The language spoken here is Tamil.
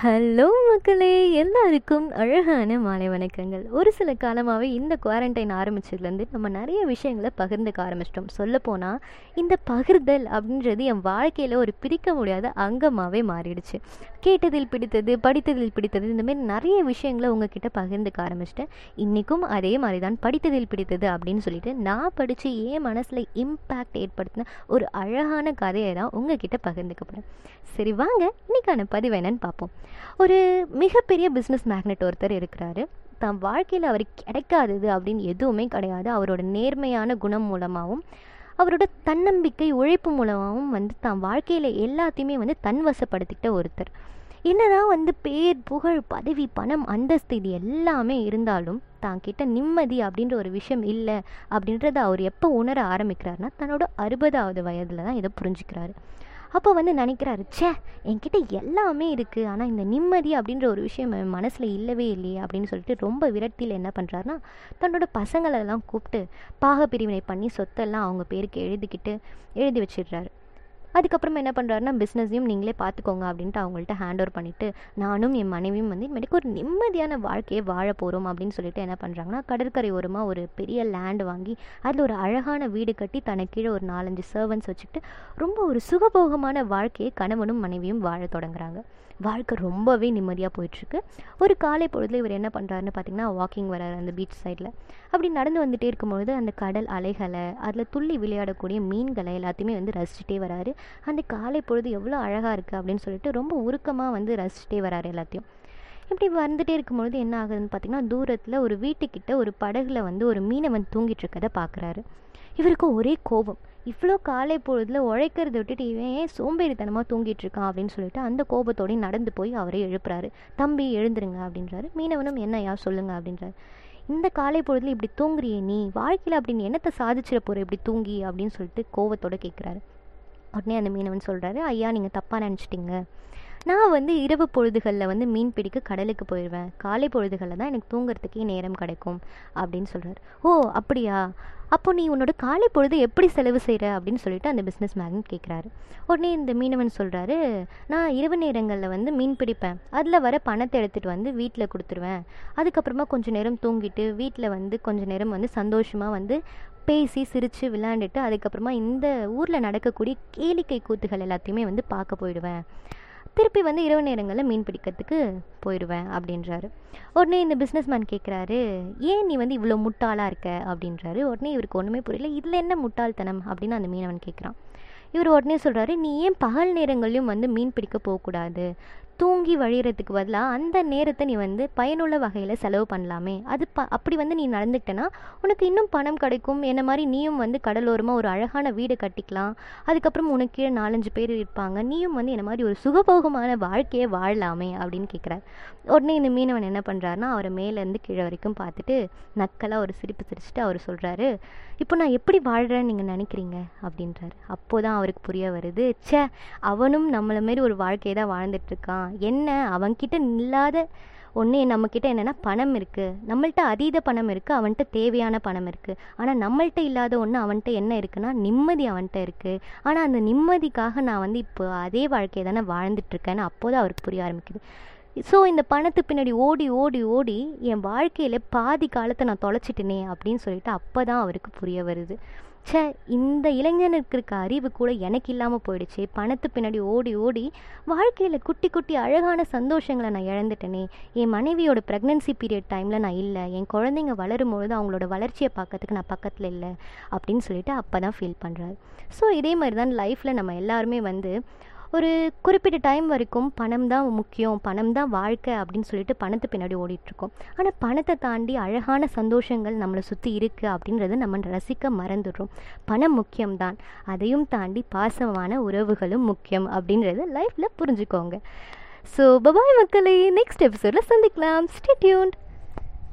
ஹலோ மக்களே எல்லாருக்கும் அழகான மாலை வணக்கங்கள். ஒரு சில காலமாகவே இந்த குவாரண்டைன் ஆரம்பிச்சதுலேருந்து நம்ம நிறைய விஷயங்களை பகிர்ந்துக்க ஆரம்பிச்சிட்டோம். சொல்லப்போனால் இந்த பகிர்தல் அப்படின்றது என் வாழ்க்கையில் ஒரு பிரிக்க முடியாத அங்கமாகவே மாறிடுச்சு. கேட்டதில் பிடித்தது படித்ததில் பிடித்தது இந்த மாதிரி நிறைய விஷயங்களை உங்ககிட்ட பகிர்ந்துக்க ஆரம்பிச்சிட்டேன். இன்றைக்கும் அதே மாதிரி தான் படித்ததில் பிடித்தது அப்படின்னு சொல்லிட்டு நான் படித்து என் மனசில் இம்பேக்ட் ஏற்படுத்தின ஒரு அழகான கதையை தான் உங்ககிட்ட பகிர்ந்துக்க போகிறேன் சரி வாங்க இன்றைக்கான பதிவு என்னன்னு பார்ப்போம். ஒரு மிகப்பெரிய பிஸ்னஸ் மேக்னெட் ஒருத்தர் இருக்கிறாரு. தன் வாழ்க்கையில் அவருக்கு கிடைக்காதது அப்படின்னு எதுவுமே கிடையாது. அவரோட நேர்மையான குணம் மூலமாகவும் அவரோட தன்னம்பிக்கை உழைப்பு மூலமாகவும் வந்து தான் வாழ்க்கையில் எல்லாத்தையுமே வந்து தன்வசப்படுத்திக்கிட்ட ஒருத்தர். என்னதான் வந்து பேர் புகழ் பதவி பணம் அந்தஸ்து இது எல்லாமே இருந்தாலும் தான் கிட்ட நிம்மதி அப்படின்ற ஒரு விஷயம் இல்லை அப்படின்றத அவர் எப்போ உணர ஆரம்பிக்கிறாருன்னா தன்னோட அறுபதாவது வயதில் தான் இதை புரிஞ்சுக்கிறாரு. அப்போ வந்து நினைக்கிறாரு ச்சே என்கிட்ட எல்லாமே இருக்குது ஆனால் இந்த நிம்மதி அப்படின்ற ஒரு விஷயம் என் மனசில் இல்லவே இல்லையே அப்படின்னு சொல்லிட்டு ரொம்ப விரக்தியில் என்ன பண்ணுறாருனா தன்னோட பசங்களெல்லாம் கூப்பிட்டு பாக பிரிவினை பண்ணி சொத்தெல்லாம் அவங்க பேருக்கு எழுதிக்கிட்டு எழுதி வச்சிடுறாரு. அதுக்கப்புறம் என்ன பண்ணுறாருன்னா பிஸ்னஸையும் நீங்களே பார்த்துக்கோங்க அப்படின்ட்டு அவங்கள்ட்ட ஹேண்ட் ஓவர் பண்ணிவிட்டு நானும் என் மனைவியும் வந்து இனிமேட்டுக்கு ஒரு நிம்மதியான வாழ்க்கையை வாழ போகிறோம் அப்படின்னு சொல்லிட்டு என்ன பண்ணுறாங்கன்னா கடற்கரை ஓரமாக ஒரு பெரிய லேண்ட் வாங்கி அதில் ஒரு அழகான வீடு கட்டி தனக்கு கீழே ஒரு நாலஞ்சு சர்வன்ஸ் வச்சுக்கிட்டு ரொம்ப ஒரு சுகபோகமான வாழ்க்கையை கணவனும் மனைவியும் வாழ தொடங்குறாங்க. வாழ்க்கை ரொம்பவே நிம்மதியாக போயிட்டுருக்கு. ஒரு காலை பொழுதுல இவர் என்ன பண்ணுறாருன்னு பார்த்தீங்கன்னா வாக்கிங் வராரு அந்த பீச் சைடில் அப்படி நடந்து வந்துட்டே இருக்கும்பொழுது அந்த கடல் அலைகளை அதில் துள்ளி விளையாடக்கூடிய மீன்களை எல்லாத்தையுமே வந்து ரசிச்சுட்டே வராரு. அந்த காலை பொழுது எவ்வளோ அழகாக இருக்குது அப்படின்னு சொல்லிட்டு ரொம்ப உருக்கமாக வந்து ரசிச்சுட்டே வராரு எல்லாத்தையும். இப்படி வந்துட்டே இருக்கும்பொழுது என்ன ஆகுதுன்னு பார்த்தீங்கன்னா தூரத்தில் ஒரு வீட்டுக்கிட்ட ஒரு படகுல வந்து ஒரு மீனவன் தூங்கிட்டு இருக்கதை பார்க்குறாரு இவருக்கு ஒரே கோபம். இவ்வளோ காலை பொழுதில் உழைக்கிறத விட்டுட்டு இவன் ஏன் சோம்பேறித்தனமாக தூங்கிட்டு இருக்கான் அப்படின்னு சொல்லிட்டு அந்த கோபத்தோடய நடந்து போய் அவரே எழுப்புறாரு. தம்பி எழுந்துருங்க அப்படின்றாரு. மீனவனும் என்ன யார் சொல்லுங்க அப்படின்றாரு. இந்த காலை பொழுதில் இப்படி தூங்குறியே நீ? வாழ்க்கையில் அப்படின்னு என்னத்தை சாதிச்சிட போகிற இப்படி தூங்கி அப்படின்னு சொல்லிட்டு கோவத்தோட கேட்குறாரு உடனே அந்த மீனவன் சொல்கிறாரு ஐயா நீங்கள் தப்பாக நினச்சிட்டிங்க. நான் வந்து இரவு பொழுதுகளில் வந்து மீன் பிடிக்க கடலுக்கு போயிடுவேன் காலை பொழுதுகளில் தான் எனக்கு தூங்குறதுக்கே நேரம் கிடைக்கும் அப்படின்னு சொல்கிறார் ஓ அப்படியா? அப்போ நீ உன்னோட காலை பொழுது எப்படி செலவு செய்கிற அப்படின்னு சொல்லிட்டு அந்த பிஸ்னஸ் மேக்னட் கேட்குறாரு உடனே இந்த மீனவன் சொல்கிறாரு நான் இரவு நேரங்களில் வந்து மீன் பிடிப்பேன். அதில் வர பணத்தை எடுத்துகிட்டு வந்து வீட்டில் கொடுத்துருவேன். அதுக்கப்புறமா கொஞ்சம் நேரம் தூங்கிட்டு வீட்டில் வந்து கொஞ்சம் நேரம் வந்து சந்தோஷமாக வந்து பேசி சிரித்து விளையாண்டுட்டு அதுக்கப்புறமா இந்த ஊரில் நடக்கக்கூடிய கேளிக்கை கூத்துகள் எல்லாத்தையுமே வந்து பார்க்க போயிடுவேன். திருப்பி வந்து இரவு நேரங்களில் மீன் பிடிக்கிறதுக்கு போயிடுவேன் அப்படின்றாரு. உடனே இந்த பிஸ்னஸ் மேன் கேட்குறாரு ஏன் நீ வந்து இவ்வளோ முட்டாளாக இருக்க? அப்படின்றாரு. உடனே இவருக்கு ஒன்றுமே புரியல. இதில் என்ன முட்டாள்தனம்? அப்படின்னு அந்த மீனவன் கேட்குறான் இவர் உடனே சொல்கிறாரு நீ ஏன் பகல் நேரங்களையும் வந்து மீன் பிடிக்க போகக்கூடாது? தூங்கி வழிகிறதுக்கு பதிலாக அந்த நேரத்தை நீ வந்து பயனுள்ள வகையில் செலவு பண்ணலாமே. அது ப அப்படி வந்து நீ நடந்துக்கிட்டேன்னா உனக்கு இன்னும் பணம் கிடைக்கும். என்ன மாதிரி நீயும் வந்து கடலோரமாக ஒரு அழகான வீடு கட்டிக்கலாம். அதுக்கப்புறம் உனக்கு கீழே நாலஞ்சு பேர் இருப்பாங்க. நீயும் வந்து என்ன மாதிரி ஒரு சுகபோகமான வாழ்க்கையை வாழலாமே அப்படின்னு கேட்குறாரு உடனே இந்த மீனவன் என்ன பண்ணுறாருனா அவரை மேலேருந்து கீழே வரைக்கும் பார்த்துட்டு நக்கலாக ஒரு சிரிப்பு சிரிச்சுட்டு அவர் சொல்கிறாரு இப்போ நான் எப்படி வாழ்கிறேன்னு நீங்கள் நினைக்கிறீங்க? அப்படின்றாரு. அப்போ தான் அவருக்கு புரிய வருது ச்சே அவனும் நம்மளை மாரி ஒரு வாழ்க்கையை தான் வாழ்ந்துட்டுருக்கான் என்ன? அவன்கிட்ட இல்லாத ஒன்று நம்மக்கிட்ட என்னென்னா பணம் இருக்குது நம்மள்ட்ட அதீத பணம் இருக்குது அவன்கிட்ட தேவையான பணம் இருக்குது ஆனால் நம்மள்ட்ட இல்லாத ஒன்று அவன்கிட்ட என்ன இருக்குன்னா நிம்மதி அவன்கிட்ட இருக்குது ஆனால் அந்த நிம்மதிக்காக நான் வந்து இப்போ அதே வாழ்க்கையை தானே வாழ்ந்துட்டுருக்கேன்னு அப்போ தான் அவருக்கு புரிய ஆரம்பிக்குது. ஸோ இந்த பணத்து பின்னாடி ஓடி ஓடி ஓடி என் வாழ்க்கையில் பாதி காலத்தை நான் தொலைச்சிட்டேனே அப்படின்னு சொல்லிட்டு அப்போ தான் அவருக்கு புரிய வருது. ச்சே இந்த இளைஞனுக்கு இருக்க அறிவு கூட எனக்கு இல்லாமல் போயிடுச்சு. பணத்து பின்னாடி ஓடி ஓடி வாழ்க்கையில் குட்டி குட்டி அழகான சந்தோஷங்களை நான் இழந்துட்டேனே. என் மனைவியோட ப்ரெக்னென்சி பீரியட் டைமில் நான் இல்லை. என் குழந்தைங்க வளரும் பொழுது அவங்களோட வளர்ச்சியை பார்க்கறதுக்கு நான் பக்கத்தில் இல்லை அப்படின்னு சொல்லிட்டு அப்போ தான் ஃபீல் பண்ணுறாரு ஸோ இதே மாதிரி தான் லைஃப்பில் நம்ம எல்லாருமே வந்து ஒரு குறிப்பிட்ட டைம் வரைக்கும் பணம் தான் முக்கியம் பணம் தான் வாழ்க்கை அப்படின்னு சொல்லிட்டு பணத்தை பின்னாடி ஓடிட்டுருக்கோம் ஆனால் பணத்தை தாண்டி அழகான சந்தோஷங்கள் நம்மளை சுற்றி இருக்குது அப்படின்றத நம்ம ரசிக்க மறந்துடுறோம். பணம் முக்கியம்தான். அதையும் தாண்டி பாசமான உறவுகளும் முக்கியம் அப்படின்றத லைஃப்பில் புரிஞ்சுக்கோங்க. ஸோ பபாய் மக்களை. நெக்ஸ்ட் எபிசோடில் சந்திக்கலாம். Stay tuned